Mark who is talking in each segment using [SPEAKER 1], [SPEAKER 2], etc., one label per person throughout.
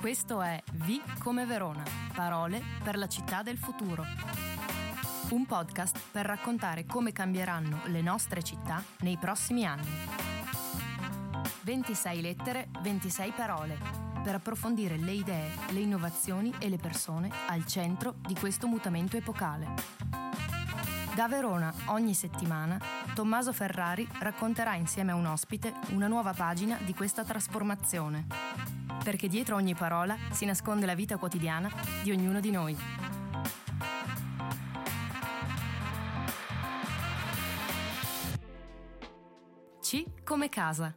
[SPEAKER 1] Questo è V come Verona, parole per la città del futuro. Un podcast per raccontare come cambieranno le nostre città nei prossimi anni. 26 lettere, 26 parole, per approfondire le idee, le innovazioni e le persone al centro di questo mutamento epocale. Da Verona, ogni settimana, Tommaso Ferrari racconterà insieme a un ospite una nuova pagina di questa trasformazione perché dietro ogni parola si nasconde la vita quotidiana di ognuno di noi. C come casa.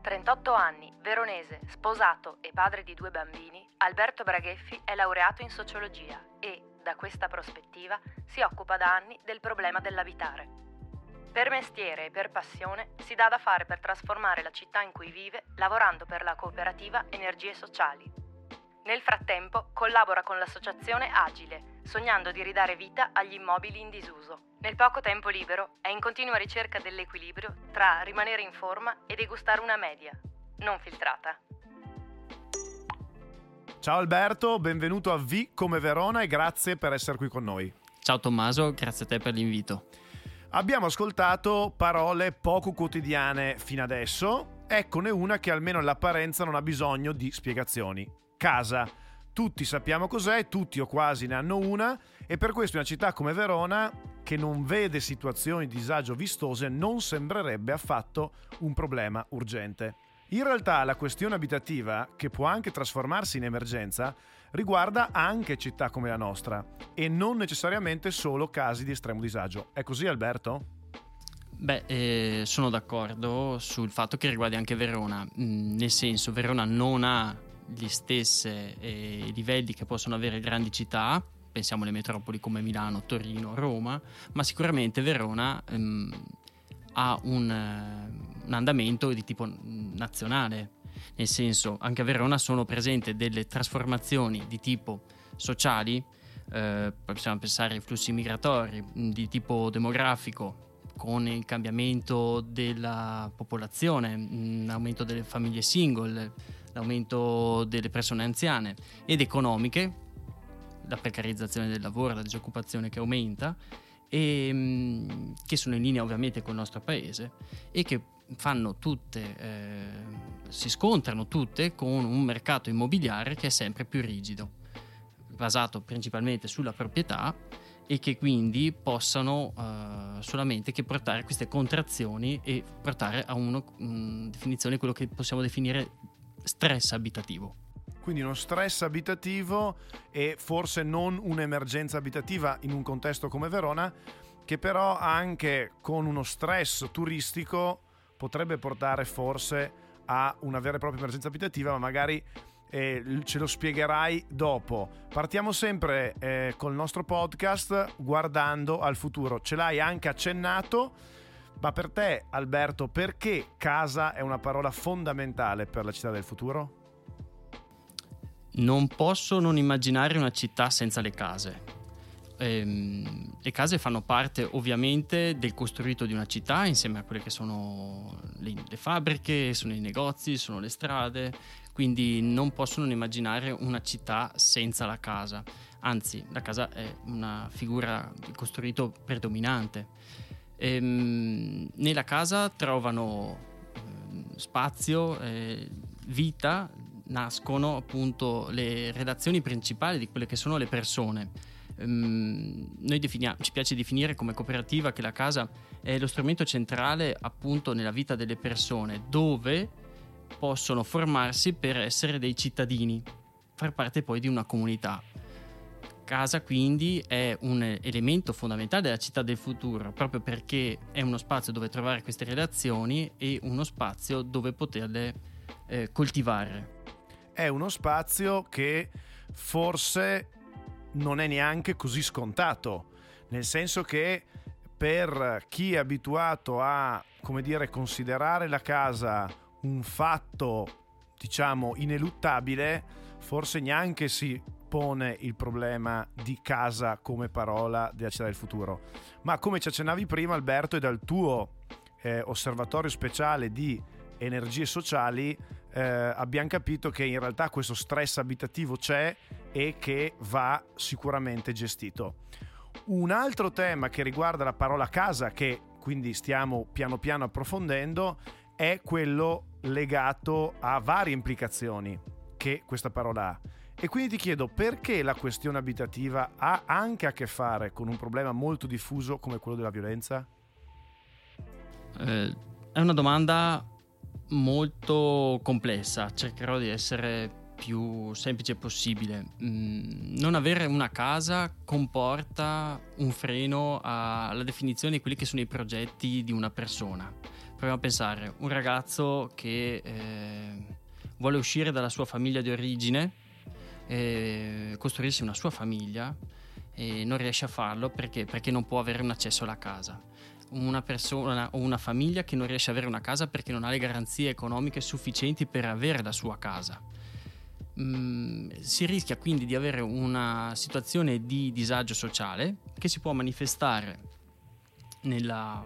[SPEAKER 1] 38 anni, veronese, sposato e padre di due bambini, Alberto Bragheffi è laureato in sociologia e, da questa prospettiva, si occupa da anni del problema dell'abitare. Per mestiere e per passione si dà da fare per trasformare la città in cui vive lavorando per la cooperativa Energie Sociali. Nel frattempo collabora con l'associazione Agile, sognando di ridare vita agli immobili in disuso. Nel poco tempo libero è in continua ricerca dell'equilibrio tra rimanere in forma e degustare una media, non filtrata.
[SPEAKER 2] Ciao Alberto, benvenuto a V come Verona e grazie per essere qui con noi.
[SPEAKER 3] Ciao Tommaso, grazie a te per l'invito.
[SPEAKER 2] Abbiamo ascoltato parole poco quotidiane fino adesso, eccone una che almeno all'apparenza non ha bisogno di spiegazioni. Casa. Tutti sappiamo cos'è, tutti o quasi ne hanno una e per questo una città come Verona, che non vede situazioni di disagio vistose, non sembrerebbe affatto un problema urgente. In realtà la questione abitativa, che può anche trasformarsi in emergenza, riguarda anche città come la nostra e non necessariamente solo casi di estremo disagio. È così Alberto?
[SPEAKER 3] Beh, eh, sono d'accordo sul fatto che riguardi anche Verona, mm, nel senso Verona non ha gli stessi eh, livelli che possono avere grandi città, pensiamo alle metropoli come Milano, Torino, Roma, ma sicuramente Verona ehm, ha un, uh, un andamento di tipo nazionale nel senso anche a Verona sono presenti delle trasformazioni di tipo sociali, eh, possiamo pensare ai flussi migratori di tipo demografico con il cambiamento della popolazione, l'aumento delle famiglie single, l'aumento delle persone anziane ed economiche, la precarizzazione del lavoro, la disoccupazione che aumenta e mm, che sono in linea ovviamente con il nostro paese e che fanno tutte, eh, si scontrano tutte con un mercato immobiliare che è sempre più rigido, basato principalmente sulla proprietà e che quindi possano eh, solamente che portare queste contrazioni e portare a una um, definizione quello che possiamo definire stress abitativo.
[SPEAKER 2] Quindi uno stress abitativo e forse non un'emergenza abitativa in un contesto come Verona, che però anche con uno stress turistico potrebbe portare forse a una vera e propria emergenza abitativa, ma magari eh, ce lo spiegherai dopo. Partiamo sempre eh, col nostro podcast guardando al futuro. Ce l'hai anche accennato, ma per te Alberto, perché casa è una parola fondamentale per la città del futuro?
[SPEAKER 3] Non posso non immaginare una città senza le case ehm, le case fanno parte ovviamente del costruito di una città insieme a quelle che sono le, le fabbriche, sono i negozi, sono le strade, quindi non possono immaginare una città senza la casa, anzi la casa è una figura di costruito predominante. Ehm, nella casa trovano eh, spazio, eh, vita, nascono appunto le relazioni principali di quelle che sono le persone Um, noi ci piace definire come cooperativa che la casa è lo strumento centrale appunto nella vita delle persone dove possono formarsi per essere dei cittadini, far parte poi di una comunità. Casa quindi è un elemento fondamentale della città del futuro proprio perché è uno spazio dove trovare queste relazioni e uno spazio dove poterle eh, coltivare.
[SPEAKER 2] È uno spazio che forse non è neanche così scontato, nel senso che per chi è abituato a, come dire, considerare la casa un fatto, diciamo, ineluttabile, forse neanche si pone il problema di casa come parola della città del futuro. Ma come ci accennavi prima, Alberto, è dal tuo eh, osservatorio speciale di energie sociali, eh, abbiamo capito che in realtà questo stress abitativo c'è e che va sicuramente gestito. Un altro tema che riguarda la parola casa, che quindi stiamo piano piano approfondendo, è quello legato a varie implicazioni che questa parola ha. E quindi ti chiedo perché la questione abitativa ha anche a che fare con un problema molto diffuso come quello della violenza?
[SPEAKER 3] Eh, è una domanda molto complessa, cercherò di essere più semplice possibile. Mm, non avere una casa comporta un freno alla definizione di quelli che sono i progetti di una persona. Proviamo a pensare, un ragazzo che eh, vuole uscire dalla sua famiglia di origine, eh, costruirsi una sua famiglia e non riesce a farlo perché? perché non può avere un accesso alla casa una persona o una famiglia che non riesce ad avere una casa perché non ha le garanzie economiche sufficienti per avere la sua casa. Si rischia quindi di avere una situazione di disagio sociale che si può manifestare nella,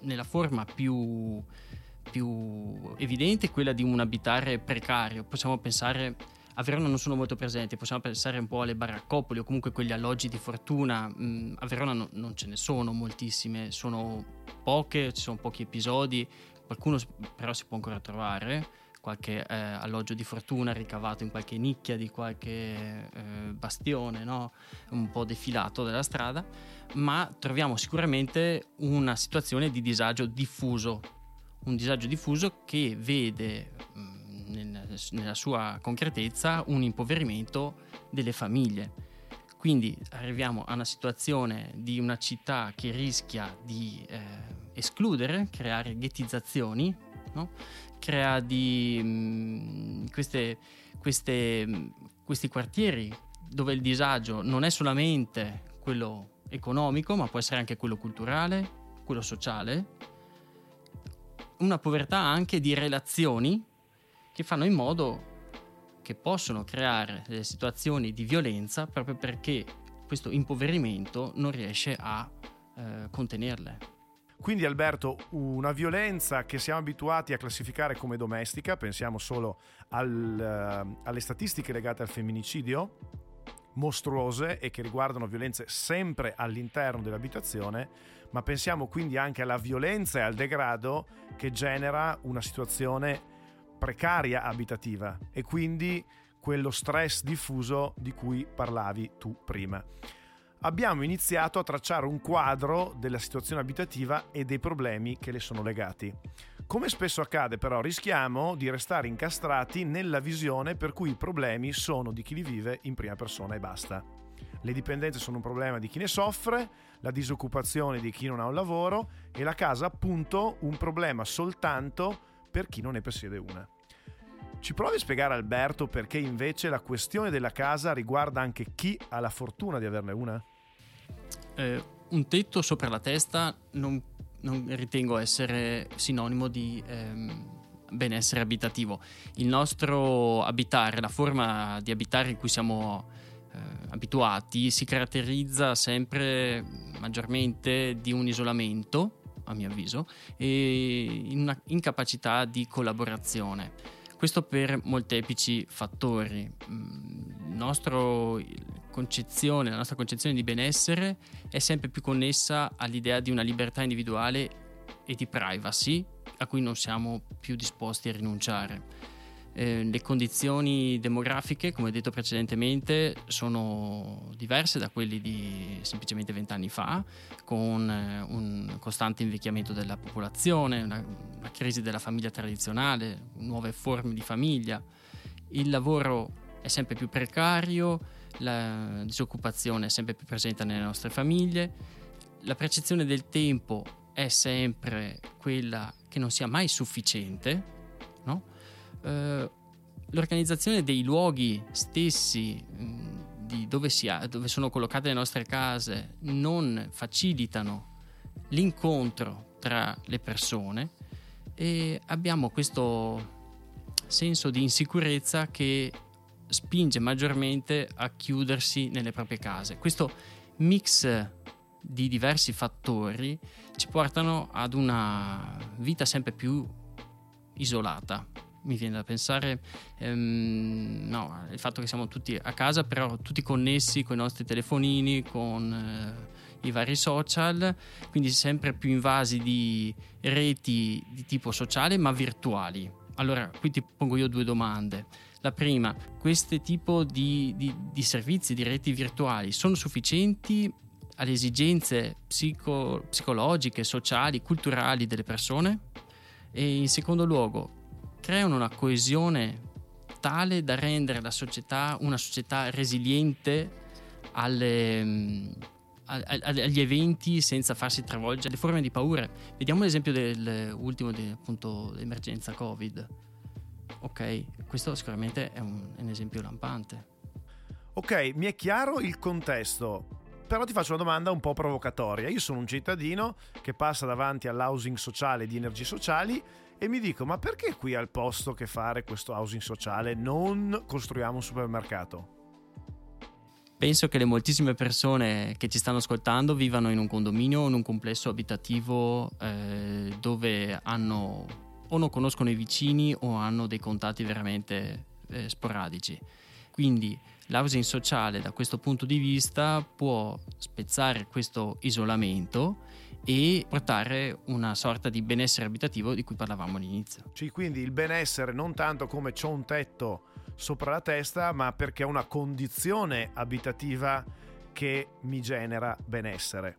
[SPEAKER 3] nella forma più, più evidente, quella di un abitare precario. Possiamo pensare a Verona non sono molto presenti, possiamo pensare un po' alle baraccopoli o comunque quegli alloggi di fortuna. Mm, a Verona no, non ce ne sono moltissime, sono poche, ci sono pochi episodi, qualcuno però si può ancora trovare, qualche eh, alloggio di fortuna ricavato in qualche nicchia di qualche eh, bastione, no? un po' defilato della strada, ma troviamo sicuramente una situazione di disagio diffuso, un disagio diffuso che vede... Mm, nella sua concretezza un impoverimento delle famiglie. Quindi arriviamo a una situazione di una città che rischia di eh, escludere, creare ghettizzazioni, no? Crea di, mh, mm, queste, queste, mm, questi quartieri dove il disagio non è solamente quello economico, ma può essere anche quello culturale, quello sociale, una povertà anche di relazioni che fanno in modo che possono creare delle situazioni di violenza proprio perché questo impoverimento non riesce a eh, contenerle.
[SPEAKER 2] Quindi Alberto, una violenza che siamo abituati a classificare come domestica, pensiamo solo al, uh, alle statistiche legate al femminicidio, mostruose e che riguardano violenze sempre all'interno dell'abitazione, ma pensiamo quindi anche alla violenza e al degrado che genera una situazione precaria abitativa e quindi quello stress diffuso di cui parlavi tu prima. Abbiamo iniziato a tracciare un quadro della situazione abitativa e dei problemi che le sono legati. Come spesso accade però rischiamo di restare incastrati nella visione per cui i problemi sono di chi li vive in prima persona e basta. Le dipendenze sono un problema di chi ne soffre, la disoccupazione di chi non ha un lavoro e la casa appunto un problema soltanto per chi non ne possiede una. Ci provi a spiegare Alberto perché invece la questione della casa riguarda anche chi ha la fortuna di averne una?
[SPEAKER 3] Eh, un tetto sopra la testa non, non ritengo essere sinonimo di ehm, benessere abitativo. Il nostro abitare, la forma di abitare in cui siamo eh, abituati, si caratterizza sempre maggiormente di un isolamento a mio avviso, e in una incapacità di collaborazione. Questo per molteplici fattori. Mm, concezione, la nostra concezione di benessere è sempre più connessa all'idea di una libertà individuale e di privacy a cui non siamo più disposti a rinunciare eh, le condizioni demografiche, come detto precedentemente, sono diverse da quelle di semplicemente vent'anni fa, con eh, un costante invecchiamento della popolazione, una, una crisi della famiglia tradizionale, nuove forme di famiglia. Il lavoro è sempre più precario, la disoccupazione è sempre più presente nelle nostre famiglie, la percezione del tempo è sempre quella che non sia mai sufficiente, no? eh, l'organizzazione dei luoghi stessi mh, mm, dove, ha, dove sono collocate le nostre case non facilitano l'incontro tra le persone e abbiamo questo senso di insicurezza che spinge maggiormente a chiudersi nelle proprie case. Questo mix di diversi fattori ci portano ad una vita sempre più isolata. Mi viene da pensare, ehm, no, il fatto che siamo tutti a casa, però tutti connessi con i nostri telefonini, con eh, i vari social, quindi sempre più invasi di reti di tipo sociale ma virtuali. Allora, qui ti pongo io due domande. La prima, questi tipi di, di, di servizi, di reti virtuali, sono sufficienti alle esigenze psico, psicologiche, sociali, culturali delle persone? E in secondo luogo, creano una coesione tale da rendere la società una società resiliente alle, mm, agli eventi senza farsi travolgere, alle forme di paura. Vediamo l'esempio dell'ultimo, appunto, dell'emergenza Covid. Ok, questo sicuramente è un, è un esempio lampante.
[SPEAKER 2] Ok, mi è chiaro il contesto, però ti faccio una domanda un po' provocatoria. Io sono un cittadino che passa davanti all'housing sociale di energie sociali e mi dico, ma perché qui al posto che fare questo housing sociale non costruiamo un supermercato?
[SPEAKER 3] Penso che le moltissime persone che ci stanno ascoltando vivano in un condominio o in un complesso abitativo eh, dove hanno o non conoscono i vicini o hanno dei contatti veramente eh, sporadici. Quindi l'housing sociale da questo punto di vista può spezzare questo isolamento e portare una sorta di benessere abitativo di cui parlavamo all'inizio.
[SPEAKER 2] Sì, quindi il benessere non tanto come c'è un tetto sopra la testa, ma perché è una condizione abitativa che mi genera benessere.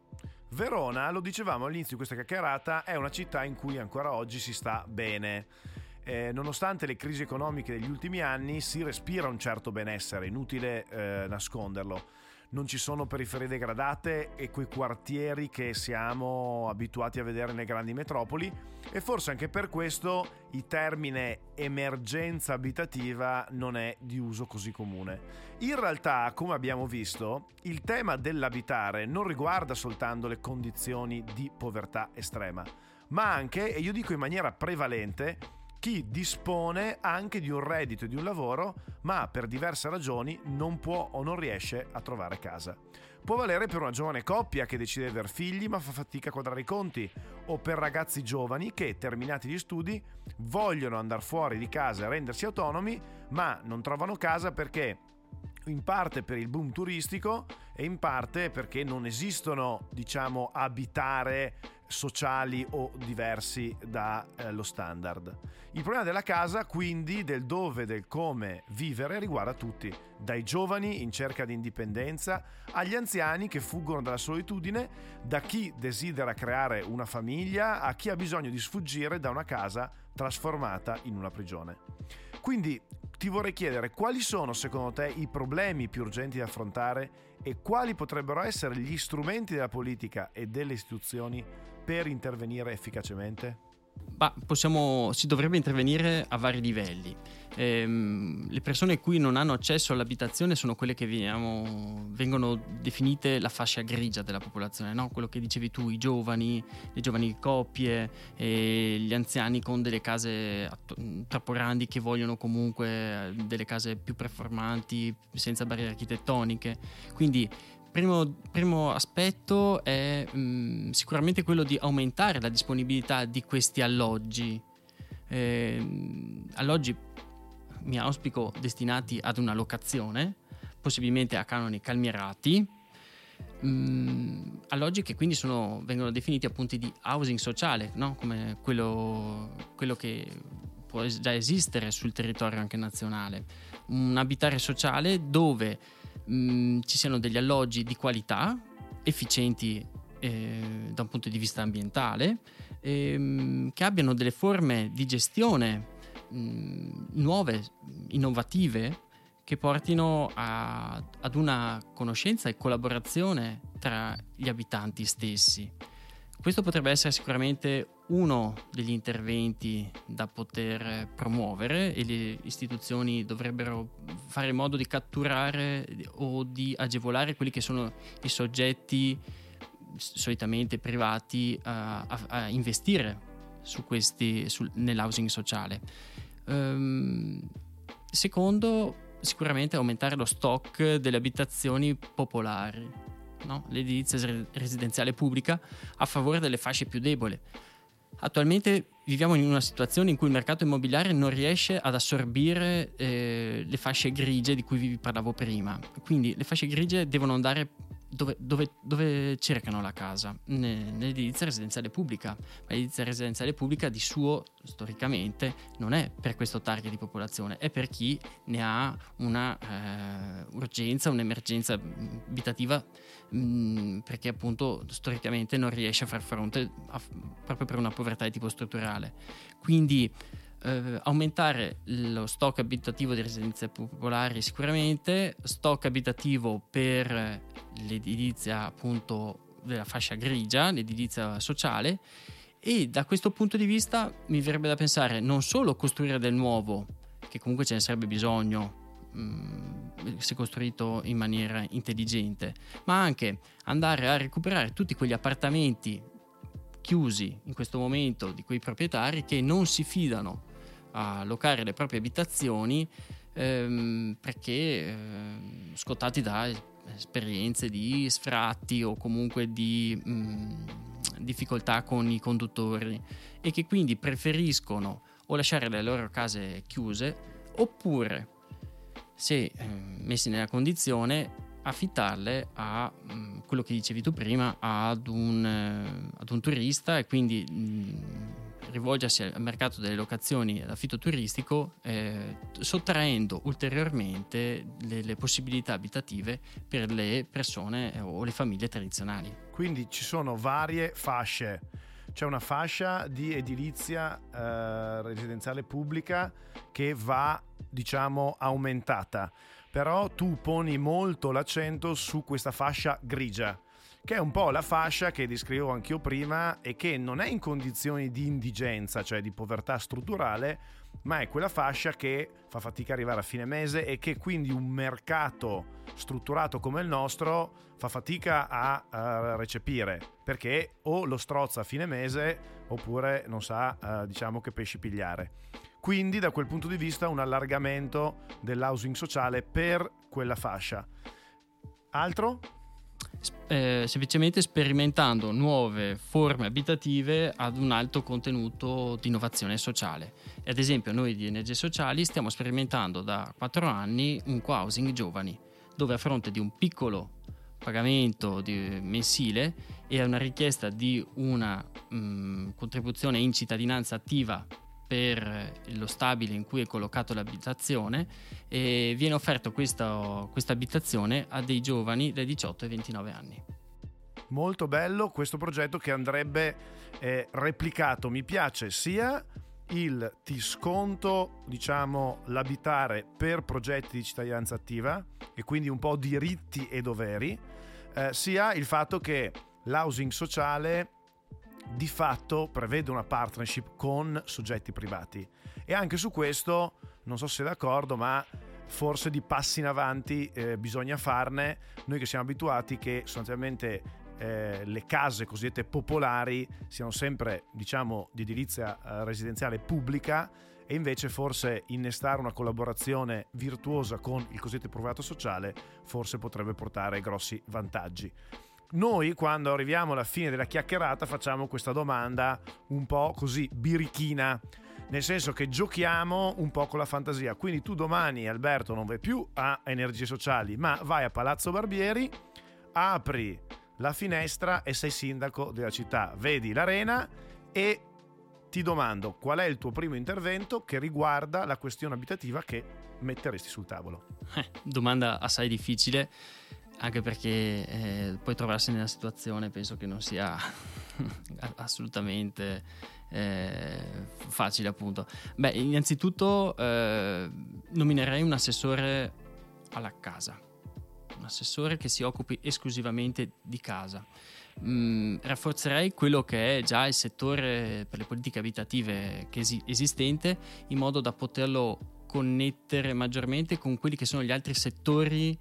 [SPEAKER 2] Verona, lo dicevamo all'inizio di questa chiacchierata, è una città in cui ancora oggi si sta bene eh, nonostante le crisi economiche degli ultimi anni si respira un certo benessere, inutile eh, nasconderlo. Non ci sono periferie degradate e quei quartieri che siamo abituati a vedere nelle grandi metropoli e forse anche per questo il termine emergenza abitativa non è di uso così comune. In realtà, come abbiamo visto, il tema dell'abitare non riguarda soltanto le condizioni di povertà estrema, ma anche, e io dico in maniera prevalente, chi dispone anche di un reddito e di un lavoro, ma per diverse ragioni non può o non riesce a trovare casa. Può valere per una giovane coppia che decide di aver figli ma fa fatica a quadrare i conti, o per ragazzi giovani che, terminati gli studi, vogliono andare fuori di casa e rendersi autonomi, ma non trovano casa perché in parte per il boom turistico e in parte perché non esistono, diciamo, abitare sociali o diversi dallo eh, standard. Il problema della casa, quindi, del dove, del come vivere, riguarda tutti, dai giovani in cerca di indipendenza agli anziani che fuggono dalla solitudine, da chi desidera creare una famiglia a chi ha bisogno di sfuggire da una casa trasformata in una prigione. Quindi ti vorrei chiedere quali sono secondo te i problemi più urgenti da affrontare e quali potrebbero essere gli strumenti della politica e delle istituzioni per intervenire efficacemente?
[SPEAKER 3] Possiamo, si dovrebbe intervenire a vari livelli. Ehm, le persone qui non hanno accesso all'abitazione sono quelle che veniamo, vengono definite la fascia grigia della popolazione, no? quello che dicevi tu, i giovani, le giovani coppie, gli anziani con delle case troppo grandi che vogliono comunque eh, delle case più performanti, senza barriere architettoniche. Quindi Primo, primo, aspetto è mh, mm, sicuramente quello di aumentare la disponibilità di questi alloggi. Eh, alloggi, mi auspico, destinati ad una locazione, possibilmente a canoni calmierati. Mh, mm, alloggi che quindi sono, vengono definiti appunti di housing sociale, no? come quello, quello che può già esistere sul territorio anche nazionale. Un abitare sociale dove mh, mm, ci siano degli alloggi di qualità, efficienti eh, da un punto di vista ambientale, ehm, che abbiano delle forme di gestione mh, mm, nuove, innovative, che portino a, ad una conoscenza e collaborazione tra gli abitanti stessi. Questo potrebbe essere sicuramente uno degli interventi da poter promuovere e le istituzioni dovrebbero fare in modo di catturare o di agevolare quelli che sono i soggetti solitamente privati a, a, a investire su questi, sul, nell'housing sociale. Um, secondo, sicuramente aumentare lo stock delle abitazioni popolari no? l'edilizia residenziale pubblica a favore delle fasce più deboli. Attualmente viviamo in una situazione in cui il mercato immobiliare non riesce ad assorbire eh, le fasce grigie di cui vi parlavo prima. Quindi le fasce grigie devono andare dove, dove, dove, cercano la casa? Nell'edilizia residenziale pubblica. Ma l'edilizia residenziale pubblica di suo, storicamente, non è per questo target di popolazione, è per chi ne ha una eh, urgenza, un'emergenza abitativa, mh, mm, perché appunto storicamente non riesce a far fronte a, proprio per una povertà di tipo strutturale. Quindi eh, aumentare lo stock abitativo di residenze popolari sicuramente, stock abitativo per l'edilizia appunto della fascia grigia, l'edilizia sociale e da questo punto di vista mi verrebbe da pensare non solo costruire del nuovo, che comunque ce ne sarebbe bisogno mh, mm, se costruito in maniera intelligente, ma anche andare a recuperare tutti quegli appartamenti chiusi in questo momento di quei proprietari che non si fidano a locare le proprie abitazioni ehm, perché eh, scottati da esperienze di sfratti o comunque di mh, difficoltà con i conduttori e che quindi preferiscono o lasciare le loro case chiuse oppure se eh, messi nella condizione affittarle a mh, quello che dicevi tu prima ad un, eh, ad un turista e quindi mh, rivolgersi al mercato delle locazioni d'affitto turistico eh, sottraendo ulteriormente le, le, possibilità abitative per le persone o le famiglie tradizionali.
[SPEAKER 2] Quindi ci sono varie fasce. C'è una fascia di edilizia eh, residenziale pubblica che va, diciamo, aumentata. Però tu poni molto l'accento su questa fascia grigia che è un po' la fascia che descrivevo anch'io prima e che non è in condizioni di indigenza, cioè di povertà strutturale, ma è quella fascia che fa fatica arrivare a fine mese e che quindi un mercato strutturato come il nostro fa fatica a, a recepire perché o lo strozza a fine mese oppure non sa uh, diciamo che pesci pigliare. Quindi da quel punto di vista un allargamento dell'housing sociale per quella fascia. Altro?
[SPEAKER 3] Eh, semplicemente sperimentando nuove forme abitative ad un alto contenuto di innovazione sociale. Ad esempio noi di Energie Sociali stiamo sperimentando da quattro anni un co-housing giovani, dove a fronte di un piccolo pagamento mensile e a una richiesta di una mh, mm, contribuzione in cittadinanza attiva per lo stabile in cui è collocato l'abitazione e viene offerto questa, questa abitazione a dei giovani dai 18 ai 29 anni.
[SPEAKER 2] Molto bello questo progetto che andrebbe eh, replicato. Mi piace sia il ti sconto, diciamo, l'abitare per progetti di cittadinanza attiva e quindi un po' diritti e doveri, eh, sia il fatto che l'housing sociale di fatto prevede una partnership con soggetti privati. E anche su questo, non so se sei d'accordo, ma forse di passi in avanti eh, bisogna farne. Noi che siamo abituati che sostanzialmente eh, le case cosiddette popolari siano sempre, diciamo, di edilizia eh, residenziale pubblica e invece forse innestare una collaborazione virtuosa con il cosiddetto privato sociale forse potrebbe portare grossi vantaggi noi quando arriviamo alla fine della chiacchierata facciamo questa domanda un po' così birichina, nel senso che giochiamo un po' con la fantasia. Quindi tu domani, Alberto, non vai più a Energie Sociali, ma vai a Palazzo Barbieri, apri la finestra e sei sindaco della città, vedi l'arena e ti domando qual è il tuo primo intervento che riguarda la questione abitativa che metteresti sul tavolo.
[SPEAKER 3] Eh, domanda assai difficile anche perché eh, poi trovarsi nella situazione penso che non sia assolutamente eh, facile appunto. Beh, innanzitutto eh, nominerei un assessore alla casa, un assessore che si occupi esclusivamente di casa. Mm, rafforzerei quello che è già il settore per le politiche abitative esi- esistente in modo da poterlo connettere maggiormente con quelli che sono gli altri settori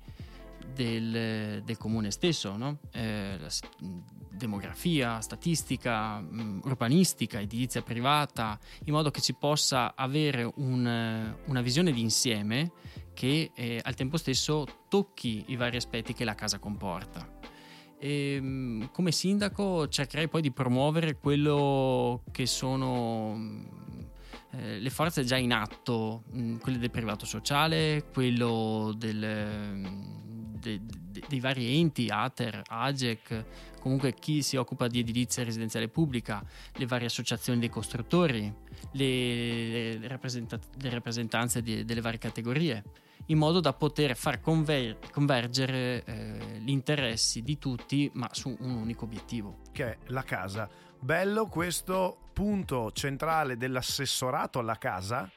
[SPEAKER 3] del, del comune stesso, no? eh, demografia, statistica, mh, urbanistica, edilizia privata, in modo che si possa avere un, una visione di insieme che eh, al tempo stesso tocchi i vari aspetti che la casa comporta. e mm, come sindaco cercherei poi di promuovere quello che sono mm, eh, le forze già in atto, mm, quelle del privato sociale, quello del, de, de, dei vari enti, ATER, AGEC, comunque chi si occupa di edilizia residenziale pubblica, le varie associazioni dei costruttori, le, le, rappresenta- le rappresentanze di, delle varie categorie, in modo da poter far conver- convergere eh, gli interessi di tutti, ma su un unico obiettivo.
[SPEAKER 2] Che è la casa. Bello questo punto centrale dell'assessorato alla casa,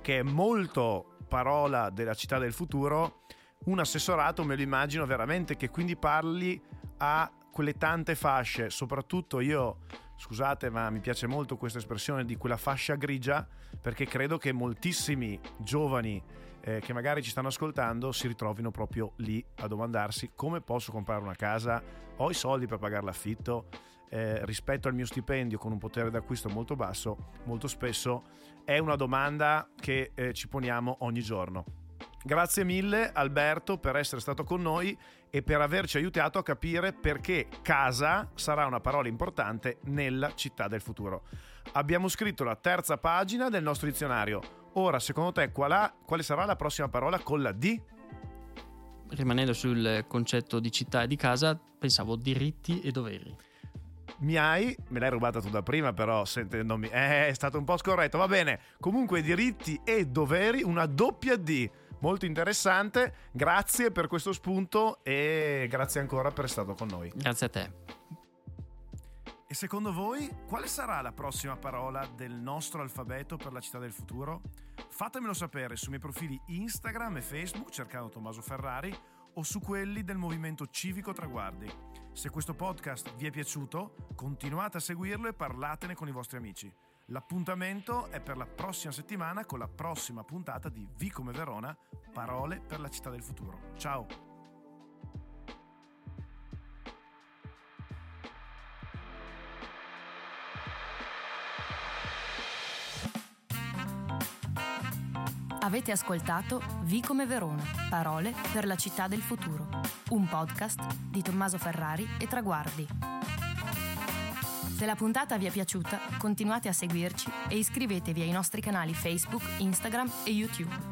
[SPEAKER 2] che è molto parola della città del futuro. Un assessorato me lo immagino veramente che quindi parli a quelle tante fasce, soprattutto io, scusate ma mi piace molto questa espressione di quella fascia grigia, perché credo che moltissimi giovani eh, che magari ci stanno ascoltando si ritrovino proprio lì a domandarsi come posso comprare una casa, ho i soldi per pagare l'affitto, eh, rispetto al mio stipendio con un potere d'acquisto molto basso, molto spesso è una domanda che eh, ci poniamo ogni giorno. Grazie mille Alberto per essere stato con noi e per averci aiutato a capire perché casa sarà una parola importante nella città del futuro. Abbiamo scritto la terza pagina del nostro dizionario. Ora, secondo te, quale sarà la prossima parola con la D?
[SPEAKER 3] Rimanendo sul concetto di città e di casa, pensavo diritti e doveri.
[SPEAKER 2] Mi hai, me l'hai rubata tu da prima, però sentendomi, eh, è stato un po' scorretto. Va bene, comunque diritti e doveri, una doppia D molto interessante. Grazie per questo spunto e grazie ancora per essere stato con noi.
[SPEAKER 3] Grazie a te.
[SPEAKER 2] E secondo voi quale sarà la prossima parola del nostro alfabeto per la città del futuro? Fatemelo sapere sui miei profili Instagram e Facebook cercando Tommaso Ferrari o su quelli del Movimento Civico Traguardi. Se questo podcast vi è piaciuto, continuate a seguirlo e parlatene con i vostri amici. L'appuntamento è per la prossima settimana con la prossima puntata di V come Verona, parole per la città del futuro. Ciao!
[SPEAKER 1] Avete ascoltato V come Verona, parole per la città del futuro, un podcast di Tommaso Ferrari e Traguardi. Se la puntata vi è piaciuta, continuate a seguirci e iscrivetevi ai nostri canali Facebook, Instagram e YouTube.